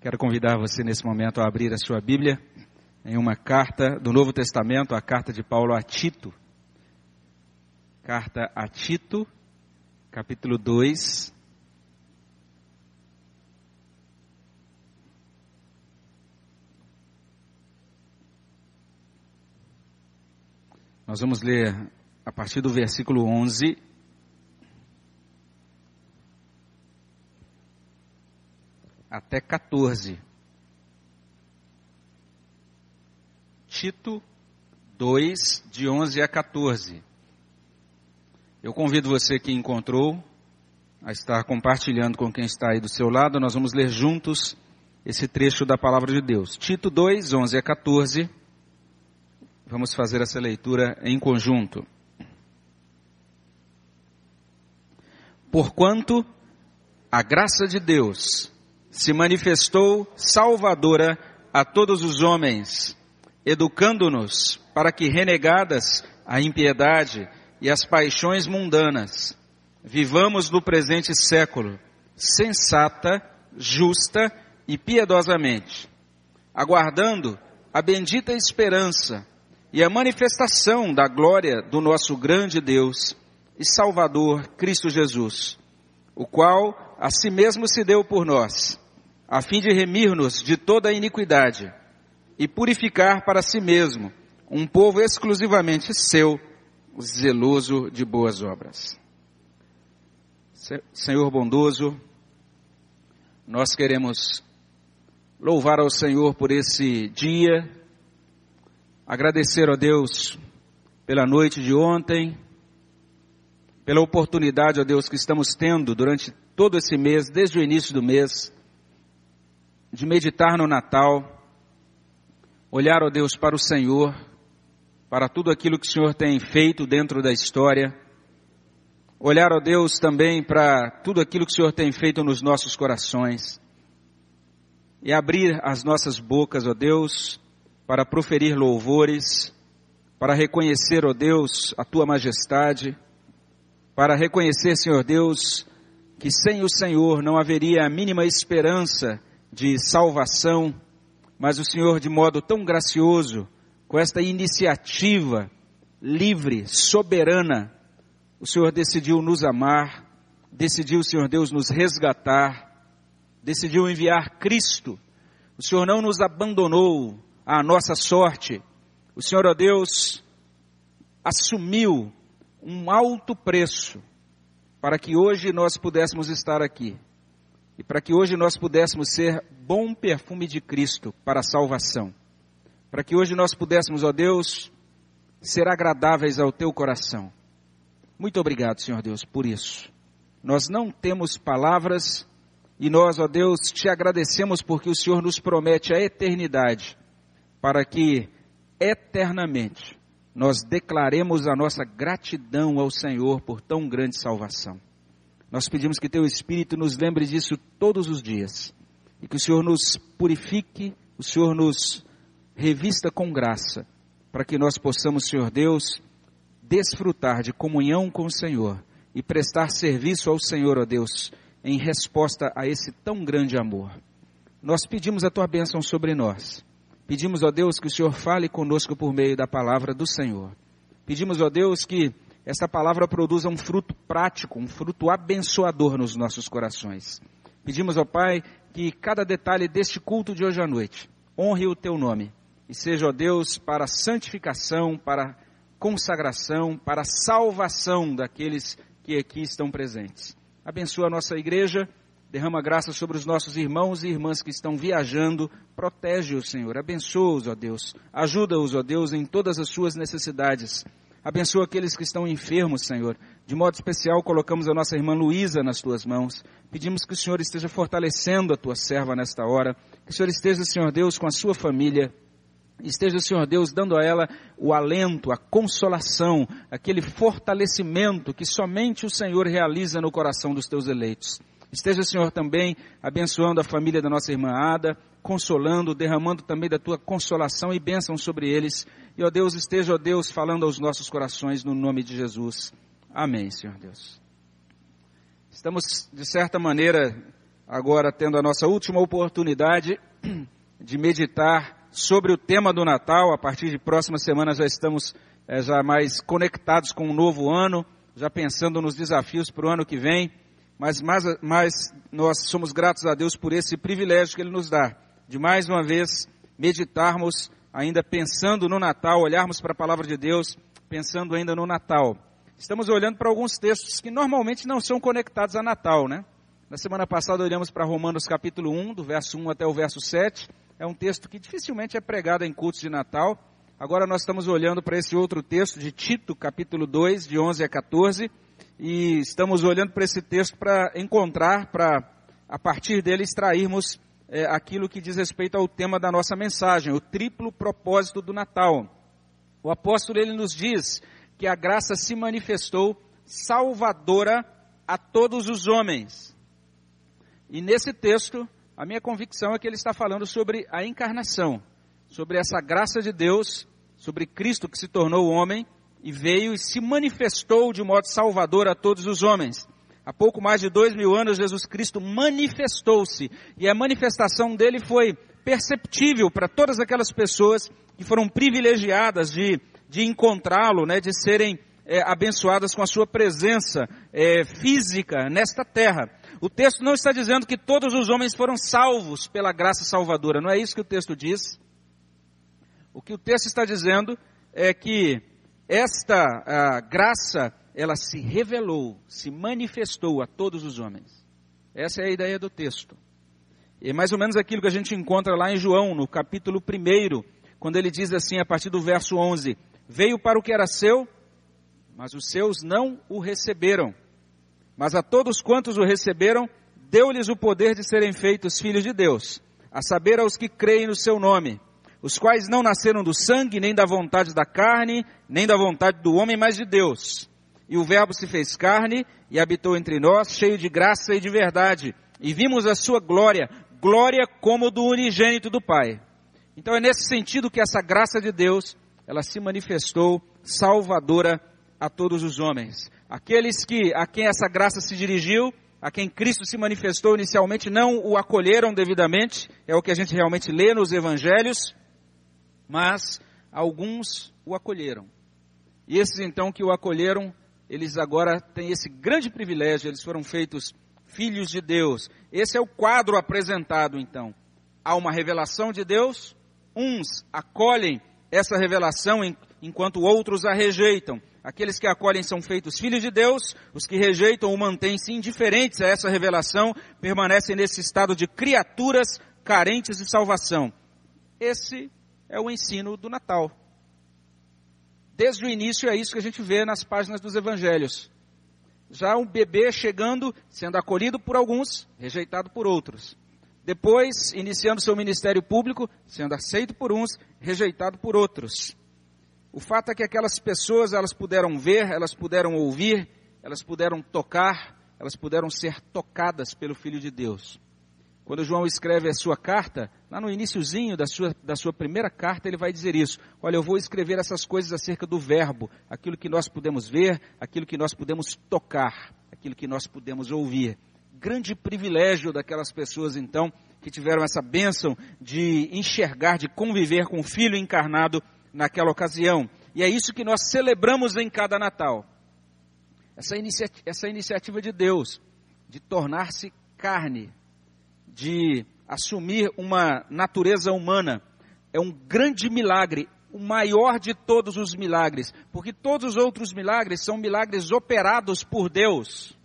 Quero convidar você nesse momento a abrir a sua Bíblia em uma carta do Novo Testamento, a carta de Paulo a Tito. Carta a Tito, capítulo 2. Nós vamos ler a partir do versículo 11 até 14. Tito 2, de 11 a 14. Eu convido você que encontrou a estar compartilhando com quem está aí do seu lado. Nós vamos ler juntos esse trecho da palavra de Deus. Tito 2, 11 a 14. Vamos fazer essa leitura em conjunto. Porquanto a graça de Deus se manifestou salvadora a todos os homens, educando-nos para que, renegadas a impiedade e as paixões mundanas, vivamos no presente século sensata, justa e piedosamente, aguardando a bendita esperança e a manifestação da glória do nosso grande Deus e Salvador Cristo Jesus, o qual a si mesmo se deu por nós a fim de remir-nos de toda a iniquidade e purificar para si mesmo um povo exclusivamente seu, zeloso de boas obras. Senhor bondoso, nós queremos louvar ao Senhor por esse dia, agradecer a Deus pela noite de ontem, pela oportunidade, ó Deus, que estamos tendo durante todo esse mês, desde o início do mês, de meditar no Natal, olhar, ó Deus, para o Senhor, para tudo aquilo que o Senhor tem feito dentro da história, olhar, ó Deus, também para tudo aquilo que o Senhor tem feito nos nossos corações, e abrir as nossas bocas, ó Deus, para proferir louvores, para reconhecer, ó Deus, a tua majestade, para reconhecer, Senhor Deus, que sem o Senhor não haveria a mínima esperança de salvação, mas o Senhor, de modo tão gracioso, com esta iniciativa livre, soberana, o Senhor decidiu nos amar, decidiu, Senhor Deus, nos resgatar, decidiu enviar Cristo. O Senhor não nos abandonou à nossa sorte. O Senhor, ó Deus, assumiu um alto preço para que hoje nós pudéssemos estar aqui e para que hoje nós pudéssemos ser bom perfume de Cristo para a salvação. Para que hoje nós pudéssemos, ó Deus, ser agradáveis ao teu coração. Muito obrigado, Senhor Deus, por isso. Nós não temos palavras e nós, ó Deus, te agradecemos porque o Senhor nos promete a eternidade para que eternamente nós declaremos a nossa gratidão ao Senhor por tão grande salvação. Nós pedimos que Teu Espírito nos lembre disso todos os dias. E que o Senhor nos purifique, o Senhor nos revista com graça, para que nós possamos, Senhor Deus, desfrutar de comunhão com o Senhor e prestar serviço ao Senhor, ó Deus, em resposta a esse tão grande amor. Nós pedimos a tua bênção sobre nós. Pedimos, ó Deus, que o Senhor fale conosco por meio da palavra do Senhor. Pedimos, ó Deus, que essa palavra produza um fruto prático, um fruto abençoador nos nossos corações. Pedimos ao Pai que cada detalhe deste culto de hoje à noite honre o teu nome e seja, ó Deus, para santificação, para consagração, para salvação daqueles que aqui estão presentes. Abençoa a nossa igreja, derrama graça sobre os nossos irmãos e irmãs que estão viajando, protege-os, Senhor, abençoa-os, ó Deus, ajuda-os, ó Deus, em todas as suas necessidades. Abençoa aqueles que estão enfermos, Senhor. De modo especial, colocamos a nossa irmã Luísa nas tuas mãos. Pedimos que o Senhor esteja fortalecendo a tua serva nesta hora. Que o Senhor esteja, Senhor Deus, com a sua família. Esteja, Senhor Deus, dando a ela o alento, a consolação, aquele fortalecimento que somente o Senhor realiza no coração dos teus eleitos. Esteja, Senhor, também abençoando a família da nossa irmã Ada, consolando, derramando também da tua consolação e bênção sobre eles. E, ó Deus, esteja, ó Deus, falando aos nossos corações no nome de Jesus. Amém, Senhor Deus. Estamos, de certa maneira, agora tendo a nossa última oportunidade de meditar sobre o tema do Natal. A partir de próxima semana já estamos é, já mais conectados com o um novo ano, já pensando nos desafios para o ano que vem. Mas, mas, mas nós somos gratos a Deus por esse privilégio que Ele nos dá, de mais uma vez meditarmos, ainda pensando no Natal, olharmos para a palavra de Deus, pensando ainda no Natal. Estamos olhando para alguns textos que normalmente não são conectados a Natal, né? Na semana passada olhamos para Romanos capítulo 1, do verso 1 até o verso 7. É um texto que dificilmente é pregado em cultos de Natal. Agora nós estamos olhando para esse outro texto de Tito, capítulo 2, de 11 a 14. E estamos olhando para esse texto para encontrar, para a partir dele extrairmos é, aquilo que diz respeito ao tema da nossa mensagem, o triplo propósito do Natal. O apóstolo ele nos diz que a graça se manifestou salvadora a todos os homens. E nesse texto, a minha convicção é que ele está falando sobre a encarnação, sobre essa graça de Deus, sobre Cristo que se tornou homem e veio e se manifestou de modo salvador a todos os homens. Há pouco mais de dois mil anos, Jesus Cristo manifestou-se e a manifestação dele foi perceptível para todas aquelas pessoas que foram privilegiadas de, de encontrá-lo, né, de serem é, abençoadas com a sua presença é, física nesta terra. O texto não está dizendo que todos os homens foram salvos pela graça salvadora, não é isso que o texto diz. O que o texto está dizendo é que esta graça, ela se revelou, se manifestou a todos os homens. Essa é a ideia do texto. É mais ou menos aquilo que a gente encontra lá em João, no capítulo 1, quando ele diz assim, a partir do verso 11: Veio para o que era seu, mas os seus não o receberam. Mas a todos quantos o receberam, deu-lhes o poder de serem feitos filhos de Deus, a saber aos que creem no seu nome, os quais não nasceram do sangue, nem da vontade da carne, nem da vontade do homem, mas de Deus. E o Verbo se fez carne e habitou entre nós, cheio de graça e de verdade, e vimos a sua glória, glória como do unigênito do Pai. Então é nesse sentido que essa graça de Deus, ela se manifestou salvadora a todos os homens. Aqueles que, a quem essa graça se dirigiu, a quem Cristo se manifestou inicialmente, não o acolheram devidamente, é o que a gente realmente lê nos evangelhos, mas alguns o acolheram. E esses então que o acolheram, eles agora têm esse grande privilégio, eles foram feitos filhos de Deus. Esse é o quadro apresentado então. Há uma revelação de Deus, uns acolhem essa revelação enquanto outros a rejeitam. Aqueles que acolhem são feitos filhos de Deus, os que rejeitam ou mantêm-se indiferentes a essa revelação permanecem nesse estado de criaturas carentes de salvação. Esse é o ensino do Natal. Desde o início é isso que a gente vê nas páginas dos evangelhos. Já um bebê chegando, sendo acolhido por alguns, rejeitado por outros. Depois, iniciando seu ministério público, sendo aceito por uns, rejeitado por outros. O fato é que aquelas pessoas, elas puderam ver, elas puderam ouvir, elas puderam tocar, elas puderam ser tocadas pelo Filho de Deus. Quando João escreve a sua carta, lá no iníciozinho da sua, da sua primeira carta, ele vai dizer isso. Olha, eu vou escrever essas coisas acerca do verbo, aquilo que nós podemos ver, aquilo que nós podemos tocar, aquilo que nós podemos ouvir. Grande privilégio daquelas pessoas, então, que tiveram essa bênção de enxergar, de conviver com o Filho encarnado naquela ocasião. E é isso que nós celebramos em cada Natal. Essa, inicia essa iniciativa de Deus de tornar-se carne, de assumir uma natureza humana, é um grande milagre, o maior de todos os milagres, porque todos os outros milagres são milagres operados por Deus,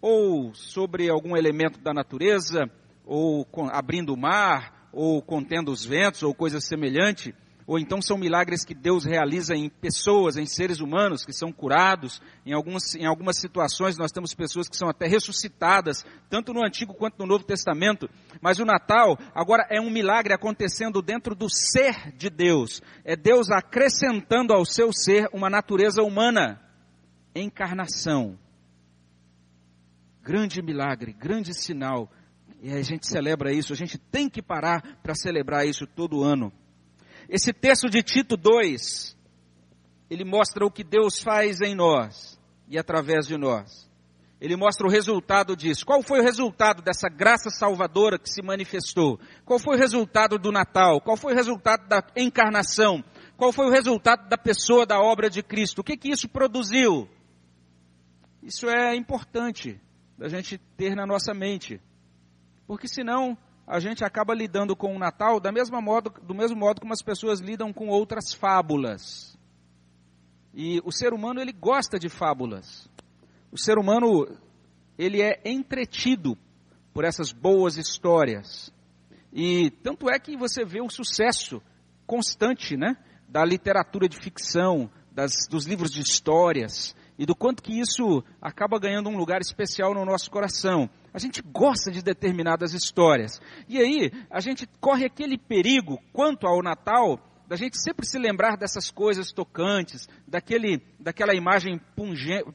ou sobre algum elemento da natureza, ou abrindo o mar, ou contendo os ventos, ou coisa semelhante ou então são milagres que Deus realiza em pessoas, em seres humanos que são curados. Em, em algumas situações nós temos pessoas que são até ressuscitadas, tanto no Antigo quanto no Novo Testamento. Mas o Natal agora é um milagre acontecendo dentro do ser de Deus. É Deus acrescentando ao seu ser uma natureza humana. Encarnação. Grande milagre, grande sinal. E a gente celebra isso, a gente tem que parar para celebrar isso todo ano. Esse texto de Tito 2, ele mostra o que Deus faz em nós e através de nós. ele mostra o resultado disso. Qual foi o resultado dessa graça salvadora que se manifestou? Qual foi o resultado do Natal? Qual foi o resultado da encarnação? Qual foi o resultado da pessoa, da obra de Cristo? O que que isso produziu? Isso é importante da gente ter na nossa mente. Porque senão a gente acaba lidando com o Natal da mesma modo, do mesmo modo como as pessoas lidam com outras fábulas. E o ser humano ele gosta de fábulas. O ser humano ele é entretido por essas boas histórias. E tanto é que você vê o sucesso constante, né, da literatura de ficção, das, dos livros de histórias, e do quanto que isso acaba ganhando um lugar especial no nosso coração. A gente gosta de determinadas histórias. E aí, a gente corre aquele perigo quanto ao Natal, da gente sempre se lembrar dessas coisas tocantes, daquele, daquela imagem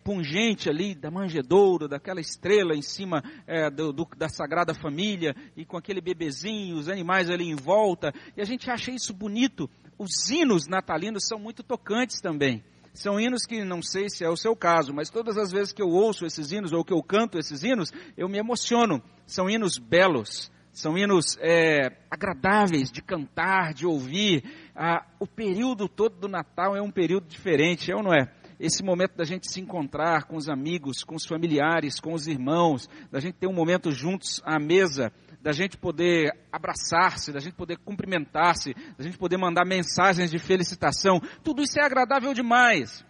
pungente ali, da manjedoura, daquela estrela em cima é, do, do, da Sagrada Família, e com aquele bebezinho, os animais ali em volta, e a gente acha isso bonito. Os hinos natalinos são muito tocantes também. São hinos que não sei se é o seu caso, mas todas as vezes que eu ouço esses hinos ou que eu canto esses hinos, eu me emociono. São hinos belos, são hinos é, agradáveis de cantar, de ouvir. Ah, o período todo do Natal é um período diferente, é ou não é? Esse momento da gente se encontrar com os amigos, com os familiares, com os irmãos, da gente ter um momento juntos à mesa, da gente poder abraçar-se, da gente poder cumprimentar-se, da gente poder mandar mensagens de felicitação, tudo isso é agradável demais.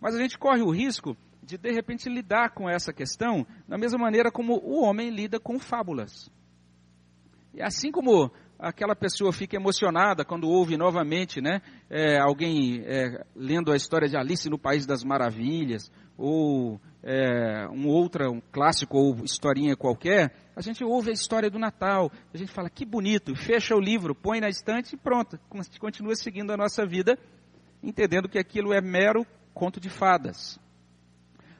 Mas a gente corre o risco de de repente lidar com essa questão da mesma maneira como o homem lida com fábulas. E assim como aquela pessoa fica emocionada quando ouve novamente, né, é, alguém é, lendo a história de Alice no País das Maravilhas, ou é, um outro um clássico ou historinha qualquer, a gente ouve a história do Natal, a gente fala que bonito, fecha o livro, põe na estante e pronto, continua seguindo a nossa vida, entendendo que aquilo é mero conto de fadas.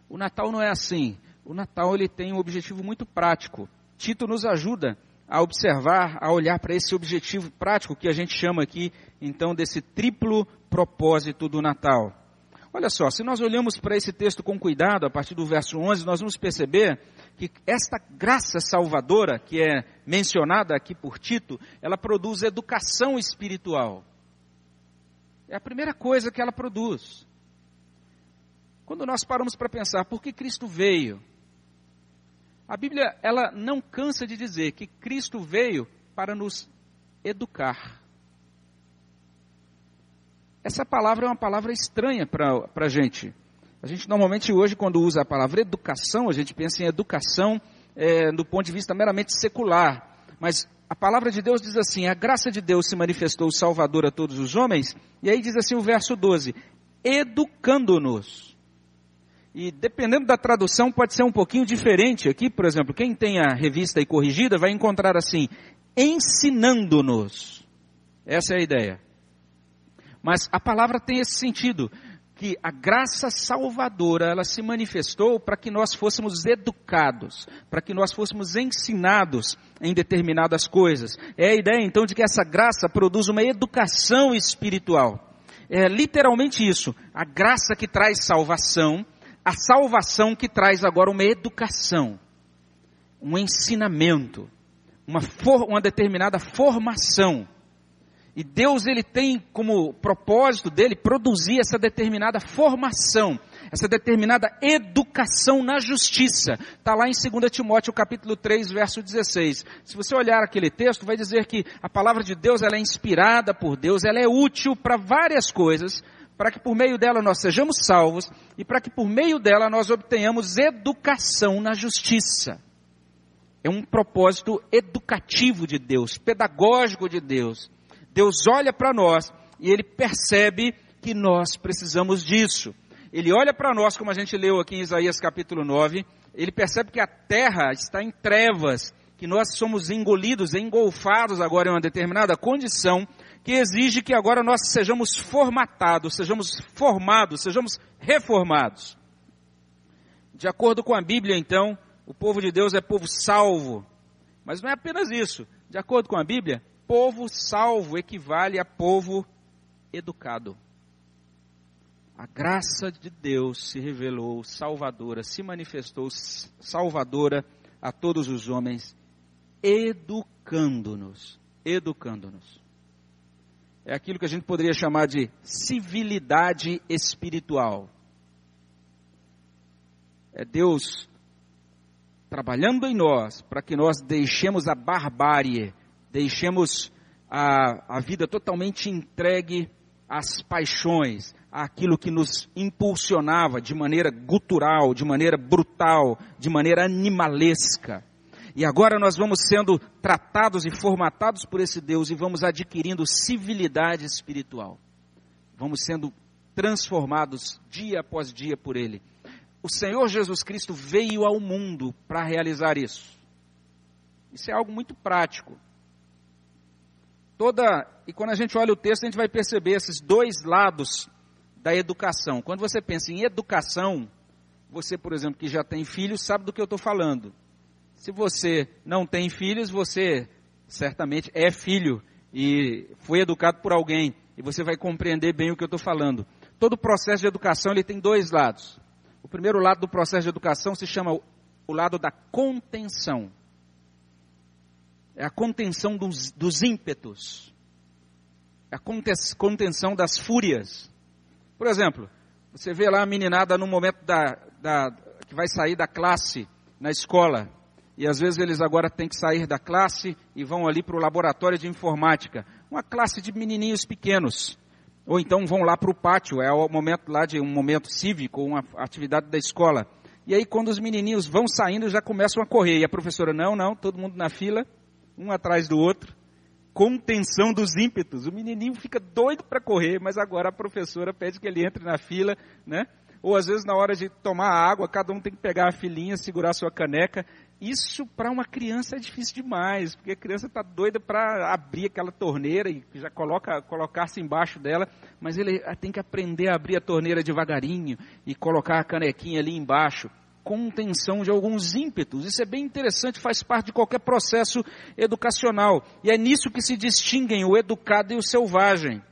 O Natal não é assim. O Natal ele tem um objetivo muito prático. Tito nos ajuda a observar, a olhar para esse objetivo prático que a gente chama aqui, então, desse triplo propósito do Natal. Olha só, se nós olhamos para esse texto com cuidado, a partir do verso 11, nós vamos perceber que esta graça salvadora, que é mencionada aqui por Tito, ela produz educação espiritual. É a primeira coisa que ela produz. Quando nós paramos para pensar por que Cristo veio, a Bíblia ela não cansa de dizer que Cristo veio para nos educar. Essa palavra é uma palavra estranha para a gente. A gente normalmente hoje, quando usa a palavra educação, a gente pensa em educação é, do ponto de vista meramente secular. Mas a palavra de Deus diz assim: a graça de Deus se manifestou salvador a todos os homens. E aí diz assim o verso 12: educando-nos. E dependendo da tradução, pode ser um pouquinho diferente. Aqui, por exemplo, quem tem a revista e corrigida vai encontrar assim: ensinando-nos. Essa é a ideia. Mas a palavra tem esse sentido, que a graça salvadora, ela se manifestou para que nós fôssemos educados, para que nós fôssemos ensinados em determinadas coisas. É a ideia então de que essa graça produz uma educação espiritual. É literalmente isso, a graça que traz salvação, a salvação que traz agora uma educação, um ensinamento, uma, for, uma determinada formação e Deus ele tem como propósito dele produzir essa determinada formação, essa determinada educação na justiça. Está lá em 2 Timóteo capítulo 3, verso 16. Se você olhar aquele texto, vai dizer que a palavra de Deus ela é inspirada por Deus, ela é útil para várias coisas, para que por meio dela nós sejamos salvos e para que por meio dela nós obtenhamos educação na justiça. É um propósito educativo de Deus, pedagógico de Deus Deus olha para nós e ele percebe que nós precisamos disso. Ele olha para nós, como a gente leu aqui em Isaías capítulo 9, ele percebe que a terra está em trevas, que nós somos engolidos, engolfados agora em uma determinada condição, que exige que agora nós sejamos formatados, sejamos formados, sejamos reformados. De acordo com a Bíblia, então, o povo de Deus é povo salvo. Mas não é apenas isso. De acordo com a Bíblia, povo salvo equivale a povo educado. a graça de Deus se revelou salvadora, se manifestou salvadora a todos os homens, educando-nos, educando-nos. É aquilo que a gente poderia chamar de civilidade espiritual. É Deus trabalhando em nós para que nós deixemos a barbárie, deixemos a, a vida totalmente entregue às paixões, àquilo que nos impulsionava de maneira gutural, de maneira brutal, de maneira animalesca. E agora nós vamos sendo tratados e formatados por esse Deus e vamos adquirindo civilidade espiritual. Vamos sendo transformados dia após dia por Ele. O Senhor Jesus Cristo veio ao mundo para realizar isso. Isso é algo muito prático toda. E quando a gente olha o texto, a gente vai perceber esses dois lados da educação. Quando você pensa em educação, você, por exemplo, que já tem filhos, sabe do que eu estou falando. Se você não tem filhos, você certamente é filho e foi educado por alguém e você vai compreender bem o que eu estou falando. Todo processo de educação ele tem dois lados. O primeiro lado do processo de educação se chama o lado da contenção é a contenção dos, dos ímpetos, é a contenção das fúrias. Por exemplo, você vê lá a meninada no momento da, da, que vai sair da classe na escola, e às vezes eles agora têm que sair da classe e vão ali para o laboratório de informática. Uma classe de menininhos pequenos. Ou então vão lá para o pátio, é o momento lá de um momento cívico, uma atividade da escola. E aí quando os menininhos vão saindo, já começam a correr. E a professora, não, não, todo mundo na fila, um atrás do outro, contenção dos ímpetos. O menininho fica doido para correr, mas agora a professora pede que ele entre na fila, né? Ou às vezes na hora de tomar água, cada um tem que pegar a filhinha, segurar a sua caneca. Isso para uma criança é difícil demais, porque a criança está doida para abrir aquela torneira e já coloca colocar-se embaixo dela, mas ele tem que aprender a abrir a torneira devagarinho e colocar a canequinha ali embaixo contenção de alguns ímpetos. Isso é bem interessante, faz parte de qualquer processo educacional. E é nisso que se distinguem o educado e o selvagem.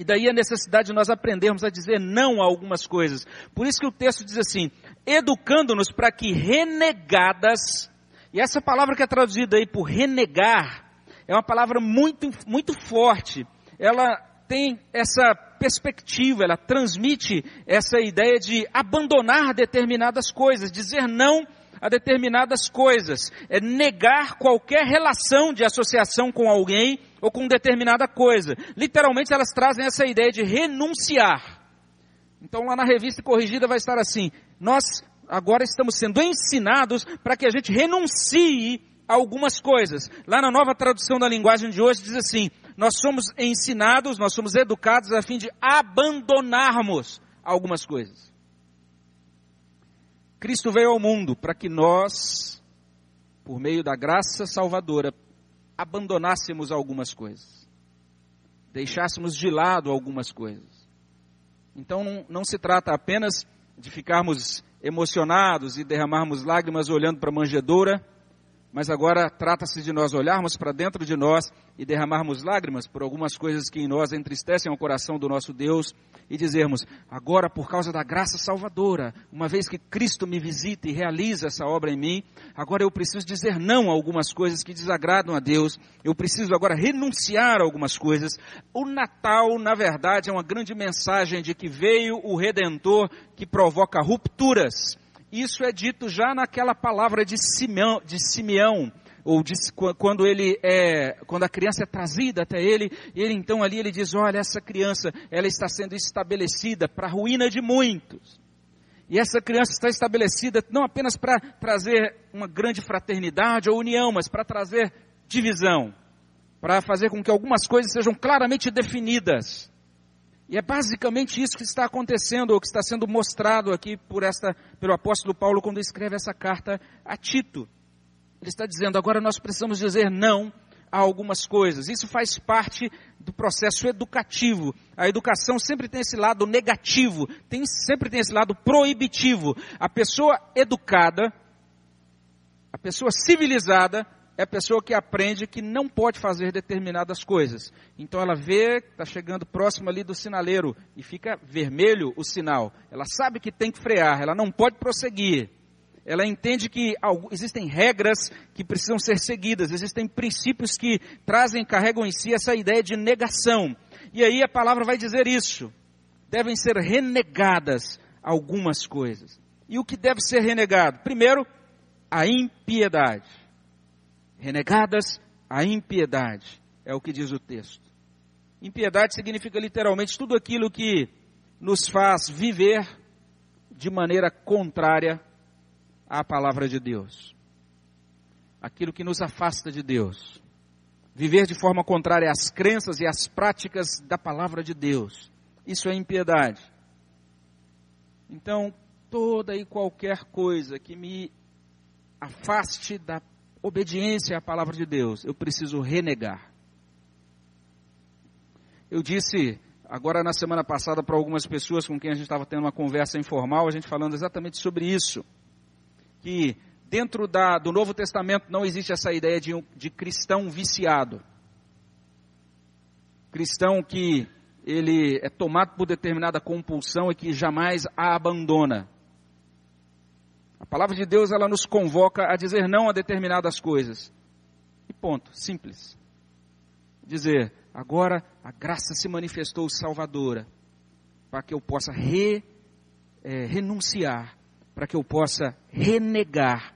E daí a necessidade de nós aprendermos a dizer não a algumas coisas. Por isso que o texto diz assim: educando-nos para que renegadas, e essa palavra que é traduzida aí por renegar, é uma palavra muito, muito forte. Ela tem essa perspectiva, ela transmite essa ideia de abandonar determinadas coisas, dizer não a determinadas coisas, é negar qualquer relação de associação com alguém ou com determinada coisa. Literalmente elas trazem essa ideia de renunciar. Então lá na revista corrigida vai estar assim: nós agora estamos sendo ensinados para que a gente renuncie a algumas coisas. Lá na nova tradução da linguagem de hoje diz assim: nós somos ensinados, nós somos educados a fim de abandonarmos algumas coisas. Cristo veio ao mundo para que nós, por meio da graça salvadora, abandonássemos algumas coisas, deixássemos de lado algumas coisas. Então não, não se trata apenas de ficarmos emocionados e derramarmos lágrimas olhando para a manjedoura, mas agora trata-se de nós olharmos para dentro de nós e derramarmos lágrimas por algumas coisas que em nós entristecem o coração do nosso Deus e dizermos: agora, por causa da graça salvadora, uma vez que Cristo me visita e realiza essa obra em mim, agora eu preciso dizer não a algumas coisas que desagradam a Deus, eu preciso agora renunciar a algumas coisas. O Natal, na verdade, é uma grande mensagem de que veio o Redentor que provoca rupturas isso é dito já naquela palavra de Simeão, de Simeão ou de, quando ele é, quando a criança é trazida até ele, ele então ali ele diz, olha, essa criança, ela está sendo estabelecida para a ruína de muitos. E essa criança está estabelecida não apenas para trazer uma grande fraternidade ou união, mas para trazer divisão, para fazer com que algumas coisas sejam claramente definidas. E é basicamente isso que está acontecendo, ou que está sendo mostrado aqui por esta, pelo apóstolo Paulo quando escreve essa carta a Tito. Ele está dizendo, agora nós precisamos dizer não a algumas coisas. Isso faz parte do processo educativo. A educação sempre tem esse lado negativo, tem, sempre tem esse lado proibitivo. A pessoa educada, a pessoa civilizada, é a pessoa que aprende que não pode fazer determinadas coisas. Então ela vê, está chegando próximo ali do sinaleiro e fica vermelho o sinal. Ela sabe que tem que frear, ela não pode prosseguir. Ela entende que existem regras que precisam ser seguidas, existem princípios que trazem, carregam em si essa ideia de negação. E aí a palavra vai dizer isso. Devem ser renegadas algumas coisas. E o que deve ser renegado? Primeiro, a impiedade renegadas a impiedade, é o que diz o texto. Impiedade significa literalmente tudo aquilo que nos faz viver de maneira contrária à palavra de Deus. Aquilo que nos afasta de Deus. Viver de forma contrária às crenças e às práticas da palavra de Deus. Isso é impiedade. Então, toda e qualquer coisa que me afaste da obediência à palavra de Deus, eu preciso renegar. Eu disse agora na semana passada para algumas pessoas com quem a gente estava tendo uma conversa informal, a gente falando exatamente sobre isso. Que dentro da, do Novo Testamento não existe essa ideia de, de cristão viciado. Cristão que ele é tomado por determinada compulsão e que jamais a abandona. A palavra de Deus, ela nos convoca a dizer não a determinadas coisas. E ponto, simples. Dizer, agora a graça se manifestou salvadora, para que eu possa re, é, renunciar, para que eu possa renegar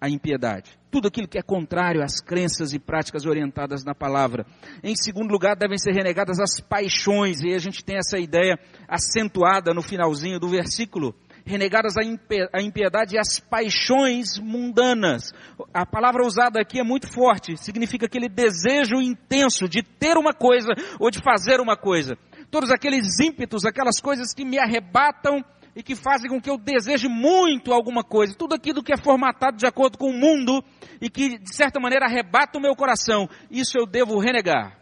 a impiedade. Tudo aquilo que é contrário às crenças e práticas orientadas na palavra. Em segundo lugar, devem ser renegadas as paixões, e a gente tem essa ideia acentuada no finalzinho do versículo renegadas a impiedade e as paixões mundanas. A palavra usada aqui é muito forte, significa aquele desejo intenso de ter uma coisa ou de fazer uma coisa. Todos aqueles ímpetos, aquelas coisas que me arrebatam e que fazem com que eu deseje muito alguma coisa. Tudo aquilo que é formatado de acordo com o mundo e que, de certa maneira, arrebata o meu coração. Isso eu devo renegar.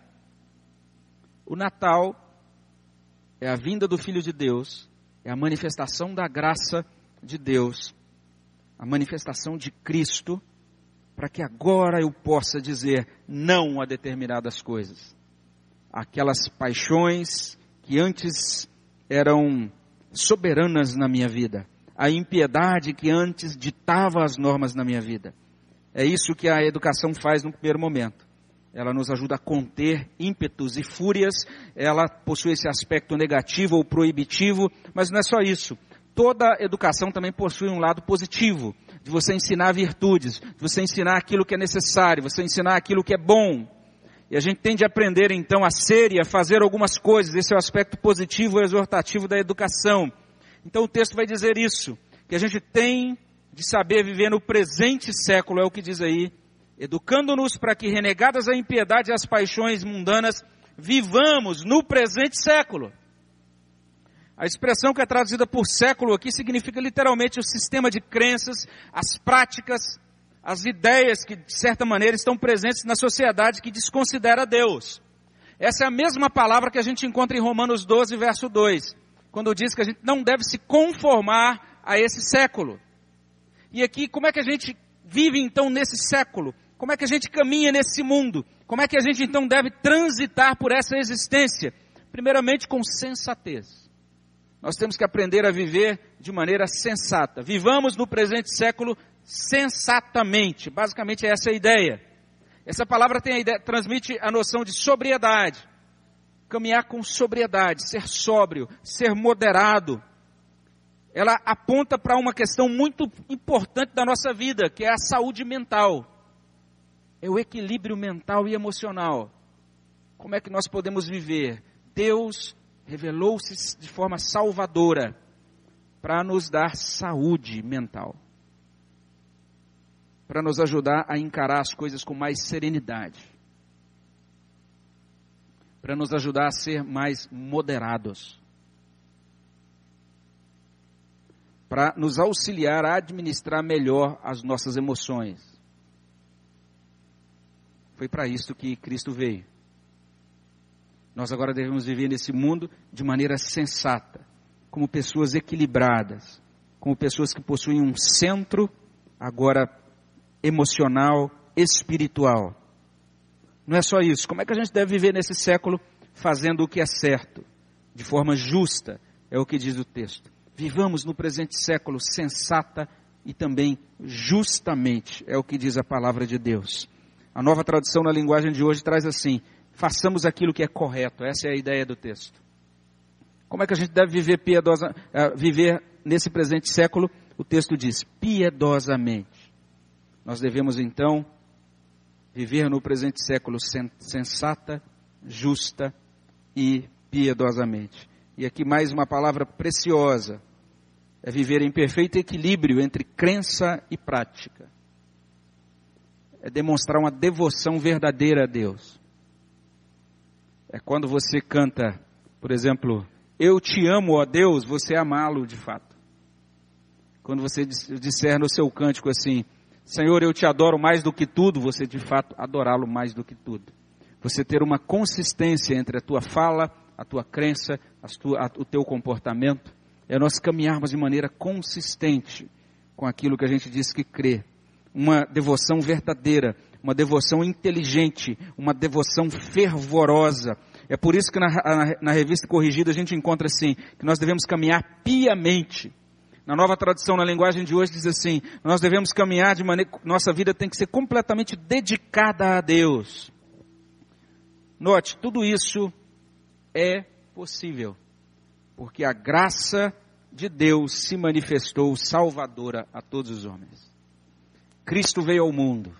O Natal é a vinda do Filho de Deus é a manifestação da graça de Deus, a manifestação de Cristo, para que agora eu possa dizer não a determinadas coisas. Aquelas paixões que antes eram soberanas na minha vida, a impiedade que antes ditava as normas na minha vida. É isso que a educação faz no primeiro momento ela nos ajuda a conter ímpetos e fúrias, ela possui esse aspecto negativo ou proibitivo, mas não é só isso. Toda educação também possui um lado positivo, de você ensinar virtudes, de você ensinar aquilo que é necessário, você ensinar aquilo que é bom. E a gente tem de aprender então a ser e a fazer algumas coisas, esse é o aspecto positivo e exortativo da educação. Então o texto vai dizer isso, que a gente tem de saber viver no presente século, é o que diz aí educando-nos para que, renegadas a impiedade e as paixões mundanas, vivamos no presente século. A expressão que é traduzida por século aqui significa literalmente o sistema de crenças, as práticas, as ideias que, de certa maneira, estão presentes na sociedade que desconsidera Deus. Essa é a mesma palavra que a gente encontra em Romanos 12, verso 2, quando diz que a gente não deve se conformar a esse século. E aqui, como é que a gente vive então nesse século? Como é que a gente caminha nesse mundo? Como é que a gente então deve transitar por essa existência? Primeiramente com sensatez. Nós temos que aprender a viver de maneira sensata. Vivamos no presente século sensatamente. Basicamente é essa a ideia. Essa palavra a ideia, transmite a noção de sobriedade. Caminhar com sobriedade, ser sóbrio, ser moderado. Ela aponta para uma questão muito importante da nossa vida, que é a saúde mental é o equilíbrio mental e emocional. Como é que nós podemos viver? Deus revelou-se de forma salvadora para nos dar saúde mental, para nos ajudar a encarar as coisas com mais serenidade, para nos ajudar a ser mais moderados, para nos auxiliar a administrar melhor as nossas emoções foi para isso que Cristo veio. Nós agora devemos viver nesse mundo de maneira sensata, como pessoas equilibradas, como pessoas que possuem um centro agora emocional, espiritual. Não é só isso. Como é que a gente deve viver nesse século fazendo o que é certo, de forma justa, é o que diz o texto. Vivamos no presente século sensata e também justamente, é o que diz a palavra de Deus. A nova tradução na linguagem de hoje traz assim: façamos aquilo que é correto. Essa é a ideia do texto. Como é que a gente deve viver piedosa, uh, viver nesse presente século? O texto diz piedosamente. Nós devemos então viver no presente século sensata, justa e piedosamente. E aqui mais uma palavra preciosa. É viver em perfeito equilíbrio entre crença e prática. É demonstrar uma devoção verdadeira a Deus. É quando você canta, por exemplo, Eu te amo, ó Deus, você amá-lo de fato. Quando você disser no seu cântico assim, Senhor, eu te adoro mais do que tudo, você de fato adorá-lo mais do que tudo. Você ter uma consistência entre a tua fala, a tua crença, tua, a, o teu comportamento, é nós caminharmos de maneira consistente com aquilo que a gente diz que crê. Uma devoção verdadeira, uma devoção inteligente, uma devoção fervorosa. É por isso que na, na, na revista corrigida a gente encontra assim, que nós devemos caminhar piamente na nova tradução, na linguagem de hoje, diz assim: nós devemos caminhar de maneira. Nossa vida tem que ser completamente dedicada a Deus. Note, tudo isso é possível, porque a graça de Deus se manifestou salvadora a todos os homens. Cristo veio ao mundo.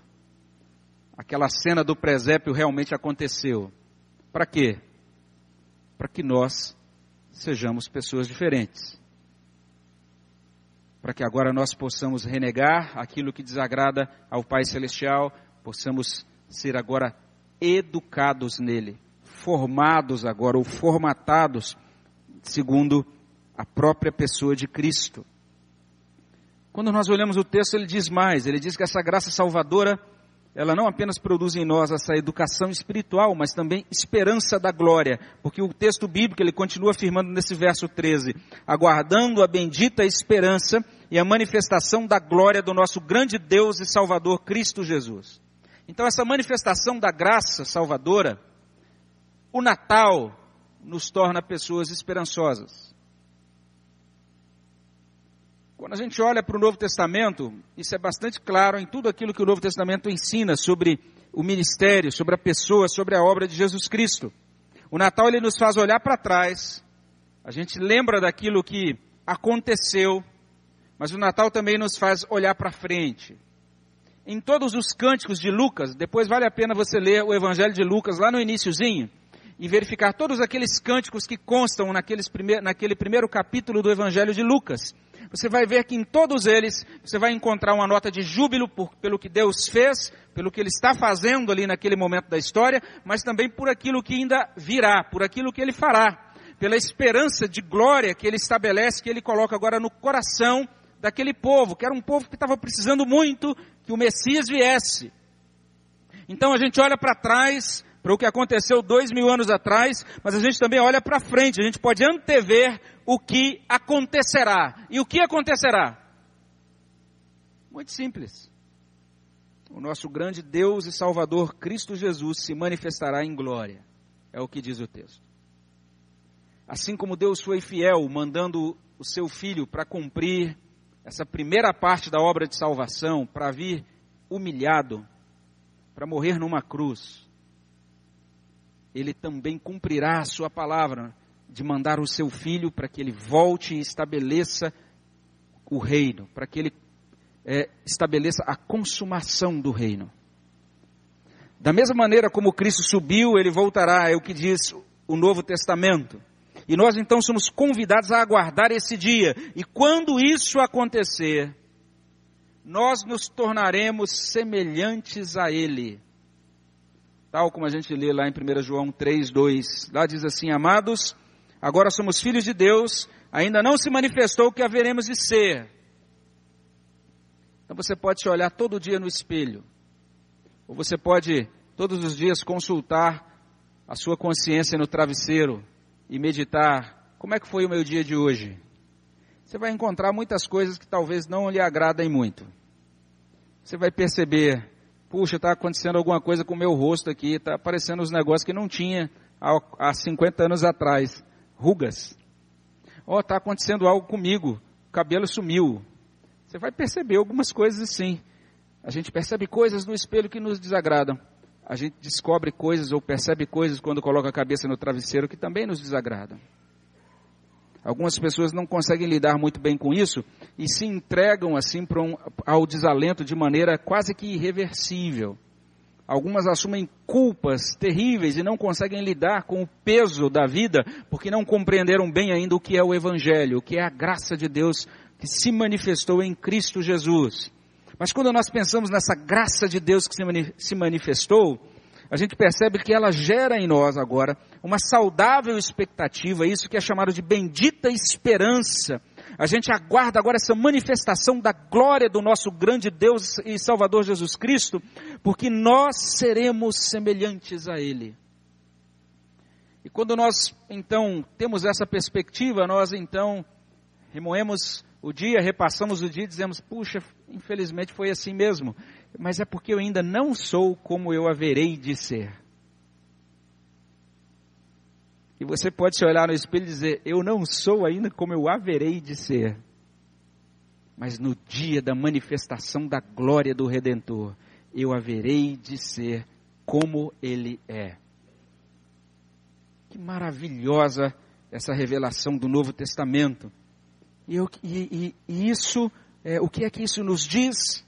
Aquela cena do presépio realmente aconteceu. Para quê? Para que nós sejamos pessoas diferentes para que agora nós possamos renegar aquilo que desagrada ao Pai Celestial, possamos ser agora educados nele, formados agora, ou formatados segundo a própria pessoa de Cristo. Quando nós olhamos o texto, ele diz mais, ele diz que essa graça salvadora ela não apenas produz em nós essa educação espiritual, mas também esperança da glória, porque o texto bíblico ele continua afirmando nesse verso 13, aguardando a bendita esperança e a manifestação da glória do nosso grande Deus e Salvador Cristo Jesus. Então essa manifestação da graça salvadora, o Natal nos torna pessoas esperançosas. Quando a gente olha para o Novo Testamento, isso é bastante claro em tudo aquilo que o Novo Testamento ensina sobre o ministério, sobre a pessoa, sobre a obra de Jesus Cristo. O Natal ele nos faz olhar para trás, a gente lembra daquilo que aconteceu, mas o Natal também nos faz olhar para frente. Em todos os cânticos de Lucas, depois vale a pena você ler o Evangelho de Lucas lá no iníciozinho e verificar todos aqueles cânticos que constam naqueles primeir, naquele primeiro capítulo do Evangelho de Lucas você vai ver que em todos eles você vai encontrar uma nota de júbilo por, pelo que Deus fez, pelo que Ele está fazendo ali naquele momento da história, mas também por aquilo que ainda virá, por aquilo que Ele fará, pela esperança de glória que Ele estabelece, que Ele coloca agora no coração daquele povo, que era um povo que estava precisando muito que o Messias viesse. Então a gente olha para trás, para o que aconteceu dois mil anos atrás, mas a gente também olha para frente, a gente pode antever o que acontecerá. E o que acontecerá? Muito simples. O nosso grande Deus e Salvador Cristo Jesus se manifestará em glória. É o que diz o texto. Assim como Deus foi fiel, mandando o seu filho para cumprir essa primeira parte da obra de salvação, para vir humilhado, para morrer numa cruz, ele também cumprirá a sua palavra de mandar o seu filho para que ele volte e estabeleça o reino, para que ele é, estabeleça a consumação do reino. Da mesma maneira como Cristo subiu, ele voltará, é o que diz o Novo Testamento. E nós então somos convidados a aguardar esse dia. E quando isso acontecer, nós nos tornaremos semelhantes a Ele. Tal como a gente lê lá em 1 João 3, 2. Lá diz assim: Amados, Agora somos filhos de Deus, ainda não se manifestou o que haveremos de ser. Então você pode se olhar todo dia no espelho, ou você pode todos os dias consultar a sua consciência no travesseiro e meditar como é que foi o meu dia de hoje. Você vai encontrar muitas coisas que talvez não lhe agradem muito. Você vai perceber puxa, está acontecendo alguma coisa com o meu rosto aqui, está aparecendo uns negócios que não tinha há, há 50 anos atrás, rugas. Ó, oh, está acontecendo algo comigo, o cabelo sumiu. Você vai perceber algumas coisas assim. A gente percebe coisas no espelho que nos desagradam. A gente descobre coisas ou percebe coisas quando coloca a cabeça no travesseiro que também nos desagradam. Algumas pessoas não conseguem lidar muito bem com isso e se entregam assim um, ao desalento de maneira quase que irreversível. Algumas assumem culpas terríveis e não conseguem lidar com o peso da vida porque não compreenderam bem ainda o que é o Evangelho, o que é a graça de Deus que se manifestou em Cristo Jesus. Mas quando nós pensamos nessa graça de Deus que se manifestou, a gente percebe que ela gera em nós agora uma saudável expectativa, isso que é chamado de bendita esperança. A gente aguarda agora essa manifestação da glória do nosso grande Deus e Salvador Jesus Cristo, porque nós seremos semelhantes a Ele. E quando nós então temos essa perspectiva, nós então remoemos o dia, repassamos o dia e dizemos: puxa, infelizmente foi assim mesmo mas é porque eu ainda não sou como eu haverei de ser. E você pode se olhar no espelho e dizer: Eu não sou ainda como eu haverei de ser. Mas no dia da manifestação da glória do Redentor, eu haverei de ser como Ele é. Que maravilhosa essa revelação do Novo Testamento. E, eu, e, e, e isso, é, o que é que isso nos diz?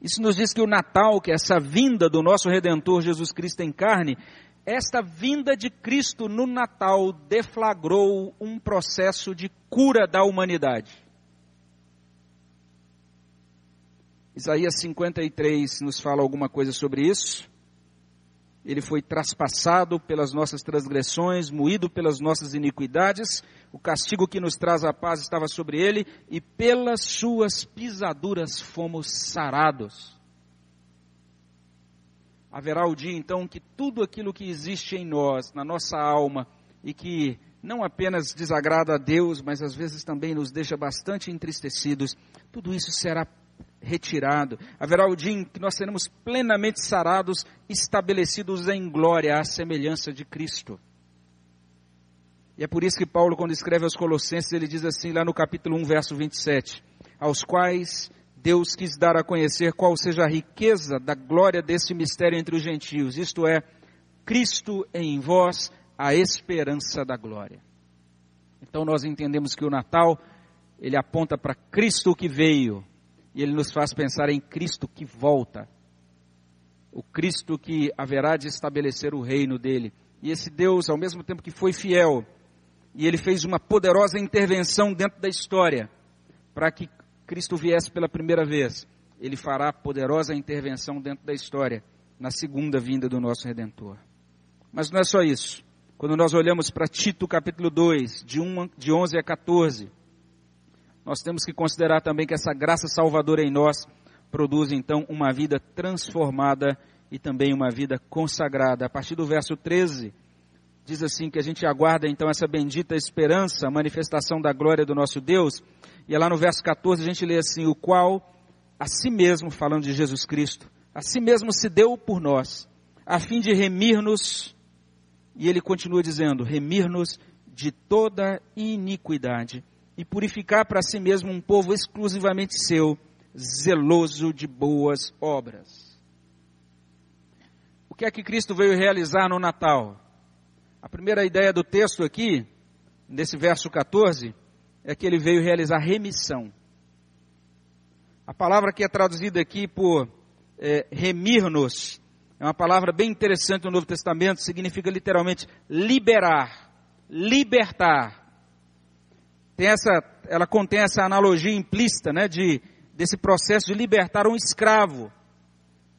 Isso nos diz que o Natal, que é essa vinda do nosso Redentor Jesus Cristo em carne, esta vinda de Cristo no Natal deflagrou um processo de cura da humanidade. Isaías 53 nos fala alguma coisa sobre isso. Ele foi traspassado pelas nossas transgressões, moído pelas nossas iniquidades. O castigo que nos traz a paz estava sobre ele, e pelas suas pisaduras fomos sarados. Haverá o dia então que tudo aquilo que existe em nós, na nossa alma, e que não apenas desagrada a Deus, mas às vezes também nos deixa bastante entristecidos, tudo isso será retirado. Haverá o dia em que nós seremos plenamente sarados, estabelecidos em glória, à semelhança de Cristo. E é por isso que Paulo, quando escreve aos Colossenses, ele diz assim, lá no capítulo 1, verso 27, aos quais Deus quis dar a conhecer qual seja a riqueza da glória desse mistério entre os gentios, isto é, Cristo em vós, a esperança da glória. Então nós entendemos que o Natal, ele aponta para Cristo que veio, e ele nos faz pensar em Cristo que volta. O Cristo que haverá de estabelecer o reino dele. E esse Deus, ao mesmo tempo que foi fiel, e ele fez uma poderosa intervenção dentro da história, para que Cristo viesse pela primeira vez, ele fará poderosa intervenção dentro da história, na segunda vinda do nosso Redentor. Mas não é só isso. Quando nós olhamos para Tito capítulo 2, de, 1, de 11 a 14, nós temos que considerar também que essa graça salvadora em nós produz então uma vida transformada e também uma vida consagrada. A partir do verso 13, diz assim que a gente aguarda então essa bendita esperança, a manifestação da glória do nosso Deus. E lá no verso 14 a gente lê assim: o qual a si mesmo, falando de Jesus Cristo, a si mesmo se deu por nós, a fim de remir-nos, e ele continua dizendo, remir-nos de toda iniquidade e purificar para si mesmo um povo exclusivamente seu, zeloso de boas obras. O que é que Cristo veio realizar no Natal? A primeira ideia do texto aqui, nesse verso 14, é que ele veio realizar remissão. A palavra que é traduzida aqui por é, remir-nos é uma palavra bem interessante no Novo Testamento, significa literalmente liberar, libertar, tem essa, ela contém essa analogia implícita, né, de, desse processo de libertar um escravo.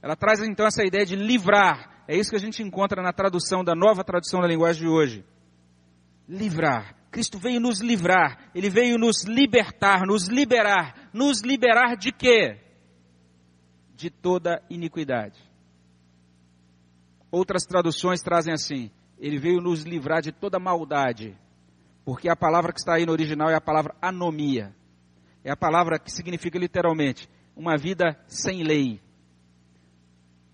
Ela traz então essa ideia de livrar. É isso que a gente encontra na tradução da nova tradução da linguagem de hoje. Livrar. Cristo veio nos livrar, Ele veio nos libertar, nos liberar. Nos liberar de quê? De toda iniquidade. Outras traduções trazem assim: Ele veio nos livrar de toda maldade. Porque a palavra que está aí no original é a palavra anomia. É a palavra que significa literalmente uma vida sem lei.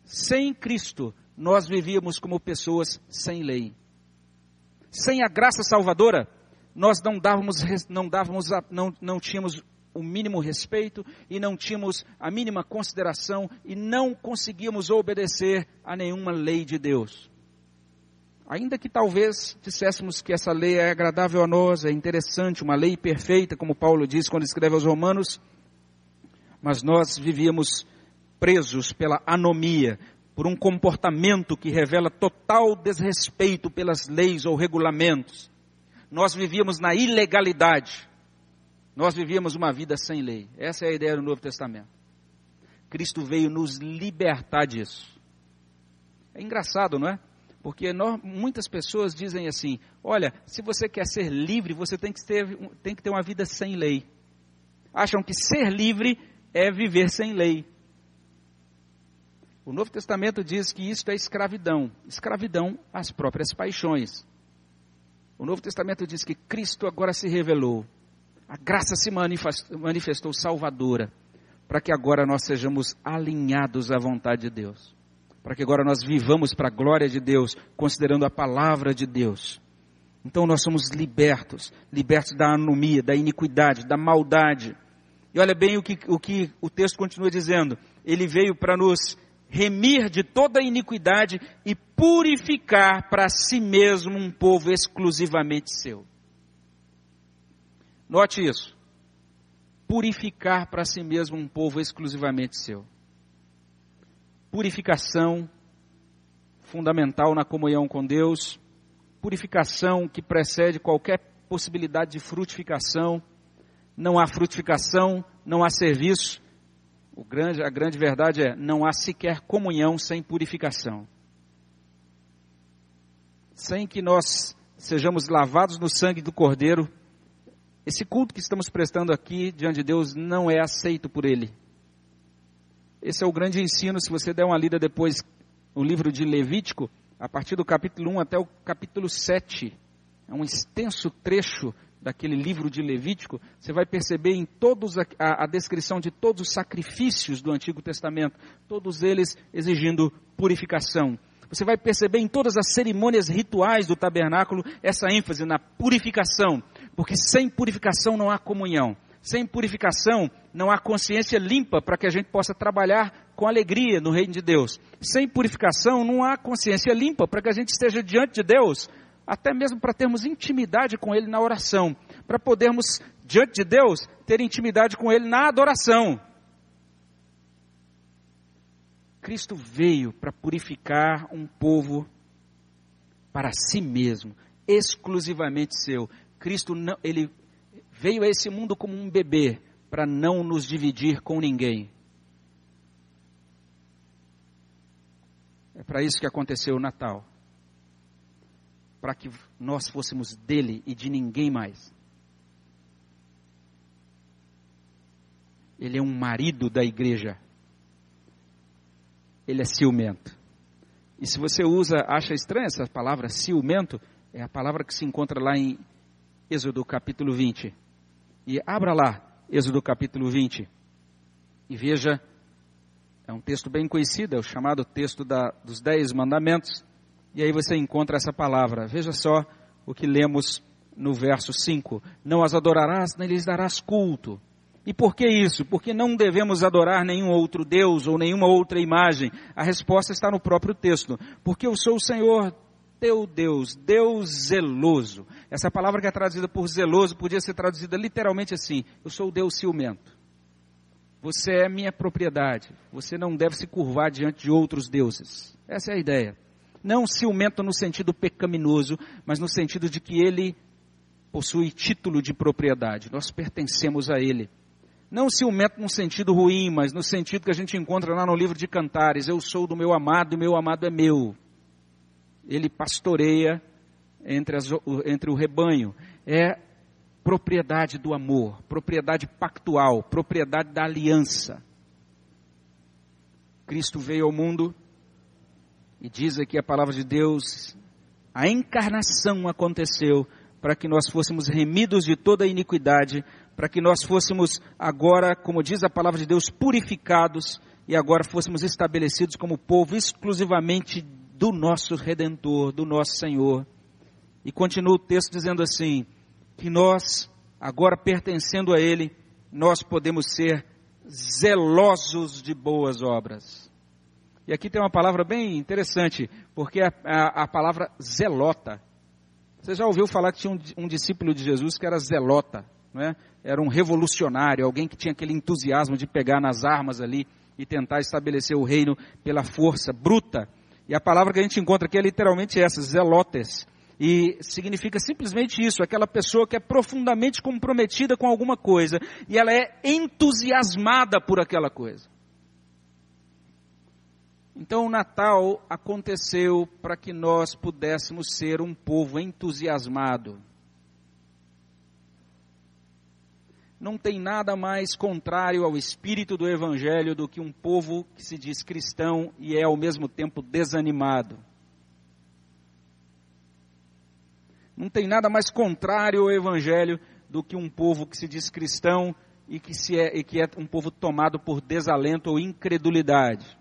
Sem Cristo, nós vivíamos como pessoas sem lei. Sem a graça salvadora, nós não dávamos, não dávamos, não, não tínhamos o mínimo respeito e não tínhamos a mínima consideração e não conseguíamos obedecer a nenhuma lei de Deus. Ainda que talvez disséssemos que essa lei é agradável a nós, é interessante, uma lei perfeita, como Paulo diz quando escreve aos Romanos, mas nós vivíamos presos pela anomia, por um comportamento que revela total desrespeito pelas leis ou regulamentos. Nós vivíamos na ilegalidade. Nós vivíamos uma vida sem lei. Essa é a ideia do Novo Testamento. Cristo veio nos libertar disso. É engraçado, não é? Porque nós, muitas pessoas dizem assim: olha, se você quer ser livre, você tem que, ter, tem que ter uma vida sem lei. Acham que ser livre é viver sem lei. O Novo Testamento diz que isto é escravidão escravidão às próprias paixões. O Novo Testamento diz que Cristo agora se revelou, a graça se manifestou salvadora, para que agora nós sejamos alinhados à vontade de Deus, para que agora nós vivamos para a glória de Deus, considerando a palavra de Deus. Então nós somos libertos, libertos da anomia, da iniquidade, da maldade. E olha bem o que o, que o texto continua dizendo. Ele veio para nos remir de toda iniquidade e purificar para si mesmo um povo exclusivamente seu. Note isso. Purificar para si mesmo um povo exclusivamente seu. Purificação fundamental na comunhão com Deus, purificação que precede qualquer possibilidade de frutificação. Não há frutificação, não há serviço, grande, a grande verdade é: não há sequer comunhão sem purificação. Sem que nós sejamos lavados no sangue do Cordeiro, esse culto que estamos prestando aqui diante de Deus não é aceito por Ele. Esse é o grande ensino, se você der uma lida depois no livro de Levítico, a partir do capítulo 1 até o capítulo 7. É um extenso trecho daquele livro de Levítico, você vai perceber em todos a, a, a, descrição de todos os sacrifícios do Antigo Testamento, todos eles exigindo purificação. Você vai perceber em todas as cerimônias rituais do tabernáculo essa ênfase na purificação, porque sem purificação não há comunhão. Sem purificação não há consciência limpa para que a gente possa trabalhar com alegria no reino de Deus. Sem purificação não há consciência limpa para que a gente esteja diante de Deus até mesmo para termos intimidade com Ele na oração, para podermos, diante de Deus, ter intimidade com Ele na adoração. Cristo veio para purificar um povo para si mesmo, exclusivamente seu. Cristo não, ele veio a esse mundo como um bebê para não nos dividir com ninguém. É para isso que aconteceu o Natal para que nós fôssemos dele e de ninguém mais. Ele é um marido da igreja. Ele é ciumento. E se você usa, acha estranha essa palavra ciumento, é a palavra que se encontra lá em Êxodo capítulo 20. E abra lá, Êxodo capítulo 20. E veja, é um texto bem conhecido, é o chamado texto da, dos Dez Mandamentos. E aí você encontra essa palavra. Veja só o que lemos no verso 5. Não as adorarás, nem lhes darás culto. E por que isso? Porque não devemos adorar nenhum outro Deus ou nenhuma outra imagem. A resposta está no próprio texto. Porque eu sou o Senhor teu Deus, Deus zeloso. Essa palavra que é traduzida por zeloso podia ser traduzida literalmente assim: Eu sou o Deus ciumento. Você é minha propriedade. Você não deve se curvar diante de outros deuses. Essa é a ideia. Não ciumento no sentido pecaminoso, mas no sentido de que ele possui título de propriedade. Nós pertencemos a ele. Não ciumento no sentido ruim, mas no sentido que a gente encontra lá no livro de Cantares: Eu sou do meu amado e meu amado é meu. Ele pastoreia entre, as, entre o rebanho. É propriedade do amor, propriedade pactual, propriedade da aliança. Cristo veio ao mundo e diz aqui a palavra de Deus: a encarnação aconteceu para que nós fôssemos remidos de toda a iniquidade, para que nós fôssemos agora, como diz a palavra de Deus, purificados e agora fôssemos estabelecidos como povo exclusivamente do nosso Redentor, do nosso Senhor. E continua o texto dizendo assim: que nós, agora pertencendo a Ele, nós podemos ser zelosos de boas obras. E aqui tem uma palavra bem interessante, porque a, a, a palavra zelota. Você já ouviu falar que tinha um, um discípulo de Jesus que era zelota, não é? Era um revolucionário, alguém que tinha aquele entusiasmo de pegar nas armas ali e tentar estabelecer o reino pela força bruta. E a palavra que a gente encontra aqui é literalmente essa, zelotes. E significa simplesmente isso, aquela pessoa que é profundamente comprometida com alguma coisa e ela é entusiasmada por aquela coisa. Então o Natal aconteceu para que nós pudéssemos ser um povo entusiasmado. Não tem nada mais contrário ao espírito do Evangelho do que um povo que se diz cristão e é ao mesmo tempo desanimado. Não tem nada mais contrário ao Evangelho do que um povo que se diz cristão e que, se é, e que é um povo tomado por desalento ou incredulidade.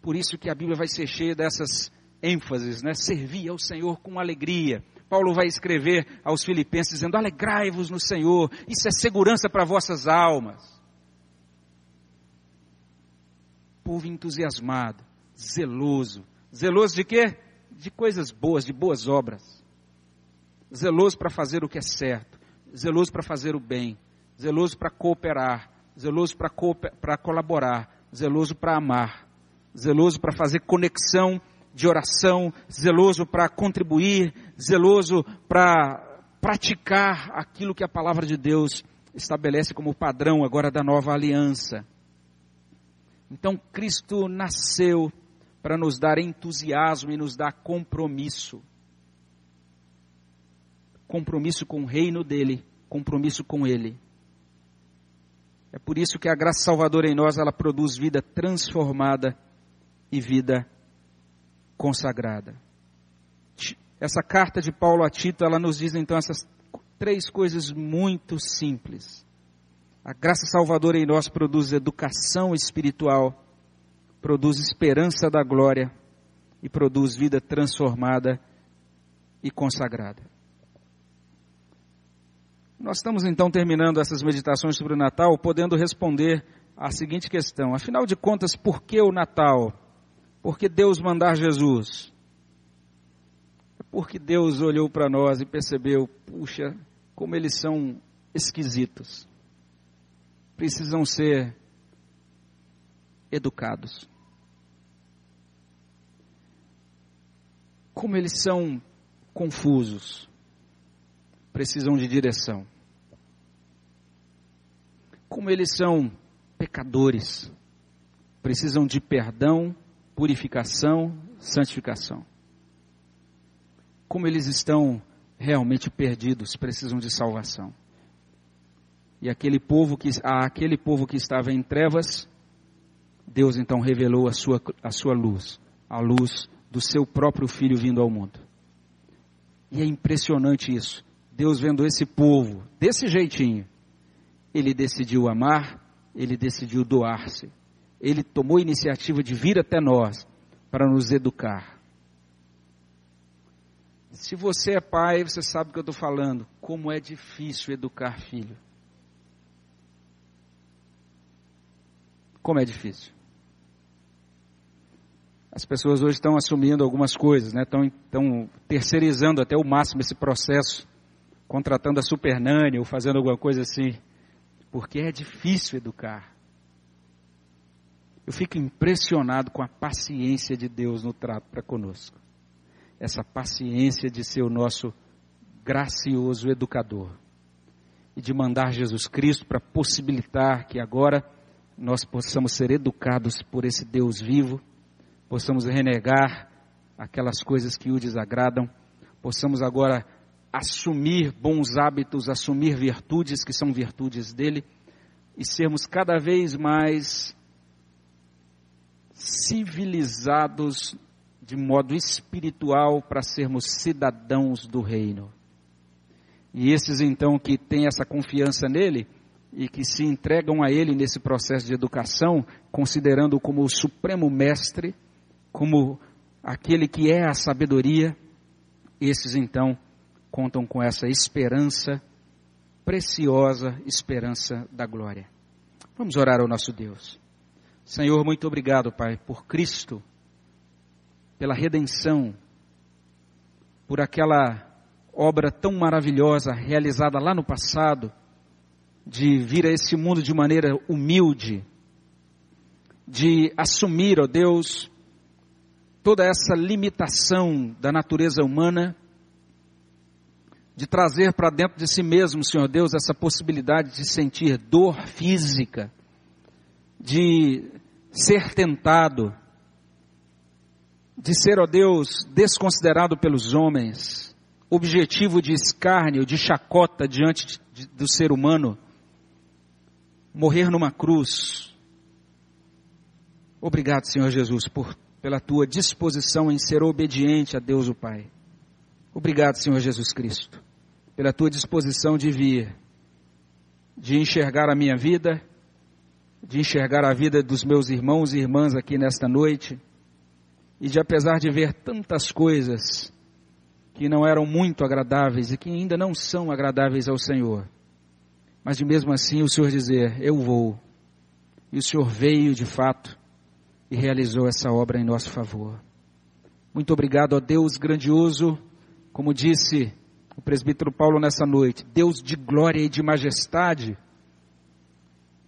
Por isso que a Bíblia vai ser cheia dessas ênfases, né? Servir ao Senhor com alegria. Paulo vai escrever aos filipenses dizendo, alegrai-vos no Senhor, isso é segurança para vossas almas. Povo entusiasmado, zeloso. Zeloso de quê? de coisas boas, de boas obras. Zeloso para fazer o que é certo, zeloso para fazer o bem, zeloso para cooperar, zeloso para colaborar, zeloso para amar, zeloso para fazer conexão de oração, zeloso para contribuir, zeloso para praticar aquilo que a palavra de Deus estabelece como padrão agora da nova aliança. Então Cristo nasceu para nos dar entusiasmo e nos dar compromisso. Compromisso com o reino dele, compromisso com ele. É por isso que a graça salvadora em nós, ela produz vida transformada e vida consagrada. Essa carta de Paulo a Tito, ela nos diz então essas três coisas muito simples. A graça salvadora em nós produz educação espiritual, produz esperança da glória e produz vida transformada e consagrada. Nós estamos então terminando essas meditações sobre o Natal, podendo responder à seguinte questão: afinal de contas, por que o Natal? Por que Deus mandar Jesus? É porque Deus olhou para nós e percebeu, puxa, como eles são esquisitos. Precisam ser educados. como eles são confusos, precisam de direção. Como eles são pecadores, precisam de perdão, purificação, santificação. Como eles estão realmente perdidos, precisam de salvação. E aquele povo que, aquele povo que estava em trevas, Deus então revelou a sua, a sua luz, a luz do seu próprio filho vindo ao mundo. E é impressionante isso. Deus vendo esse povo desse jeitinho, ele decidiu amar, ele decidiu doar-se. Ele tomou a iniciativa de vir até nós para nos educar. Se você é pai, você sabe o que eu estou falando. Como é difícil educar filho. Como é difícil. As pessoas hoje estão assumindo algumas coisas, né? estão, estão terceirizando até o máximo esse processo, contratando a supernânea ou fazendo alguma coisa assim, porque é difícil educar. Eu fico impressionado com a paciência de Deus no trato para conosco. Essa paciência de ser o nosso gracioso educador. E de mandar Jesus Cristo para possibilitar que agora nós possamos ser educados por esse Deus vivo possamos renegar aquelas coisas que o desagradam, possamos agora assumir bons hábitos, assumir virtudes que são virtudes dele e sermos cada vez mais civilizados de modo espiritual para sermos cidadãos do reino. E esses então que têm essa confiança nele, e que se entregam a Ele nesse processo de educação, considerando-o como o supremo mestre, como aquele que é a sabedoria, esses então contam com essa esperança, preciosa esperança da glória. Vamos orar ao nosso Deus. Senhor, muito obrigado, Pai, por Cristo, pela redenção, por aquela obra tão maravilhosa realizada lá no passado, de vir a esse mundo de maneira humilde, de assumir, ó Deus, toda essa limitação da natureza humana, de trazer para dentro de si mesmo, Senhor Deus, essa possibilidade de sentir dor física, de ser tentado, de ser, ó Deus, desconsiderado pelos homens, objetivo de escárnio, de chacota diante de, de, do ser humano, morrer numa cruz. Obrigado, Senhor Jesus, por, pela tua disposição em ser obediente a Deus o Pai. Obrigado, Senhor Jesus Cristo, pela tua disposição de vir, de enxergar a minha vida, de enxergar a vida dos meus irmãos e irmãs aqui nesta noite, e de apesar de ver tantas coisas que não eram muito agradáveis e que ainda não são agradáveis ao Senhor, mas de mesmo assim o Senhor dizer: Eu vou. E o Senhor veio de fato e realizou essa obra em nosso favor. Muito obrigado a Deus grandioso, como disse o presbítero Paulo nessa noite, Deus de glória e de majestade,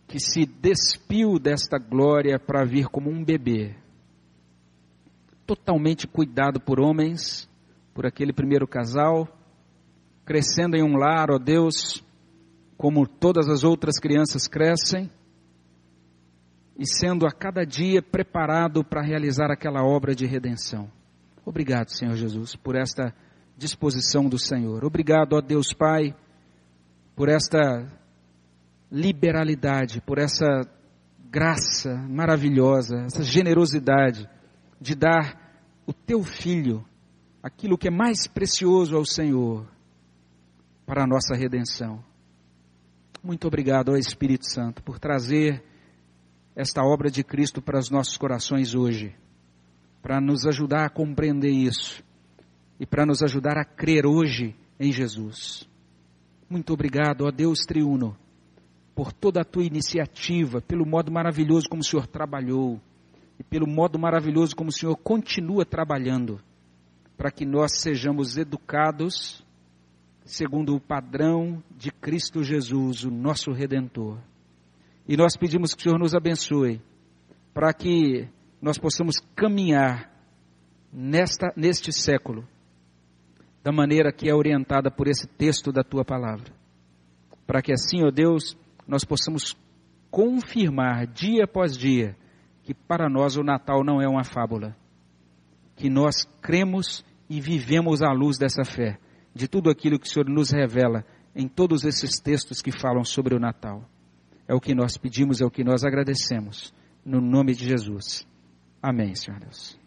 que se despiu desta glória para vir como um bebê, totalmente cuidado por homens, por aquele primeiro casal, crescendo em um lar, ó Deus, como todas as outras crianças crescem, e sendo a cada dia preparado para realizar aquela obra de redenção. Obrigado, Senhor Jesus, por esta disposição do Senhor. Obrigado, ó Deus Pai, por esta liberalidade, por essa graça maravilhosa, essa generosidade de dar o teu filho, aquilo que é mais precioso ao Senhor, para a nossa redenção. Muito obrigado ao Espírito Santo por trazer esta obra de Cristo para os nossos corações hoje, para nos ajudar a compreender isso e para nos ajudar a crer hoje em Jesus. Muito obrigado, ó Deus triuno, por toda a tua iniciativa, pelo modo maravilhoso como o Senhor trabalhou e pelo modo maravilhoso como o Senhor continua trabalhando, para que nós sejamos educados segundo o padrão de Cristo Jesus, o nosso Redentor. E nós pedimos que o Senhor nos abençoe, para que nós possamos caminhar nesta, neste século, da maneira que é orientada por esse texto da tua palavra. Para que assim, ó Deus, nós possamos confirmar dia após dia que para nós o Natal não é uma fábula, que nós cremos e vivemos à luz dessa fé de tudo aquilo que o Senhor nos revela em todos esses textos que falam sobre o Natal. É o que nós pedimos, é o que nós agradecemos. No nome de Jesus. Amém, Senhor Deus.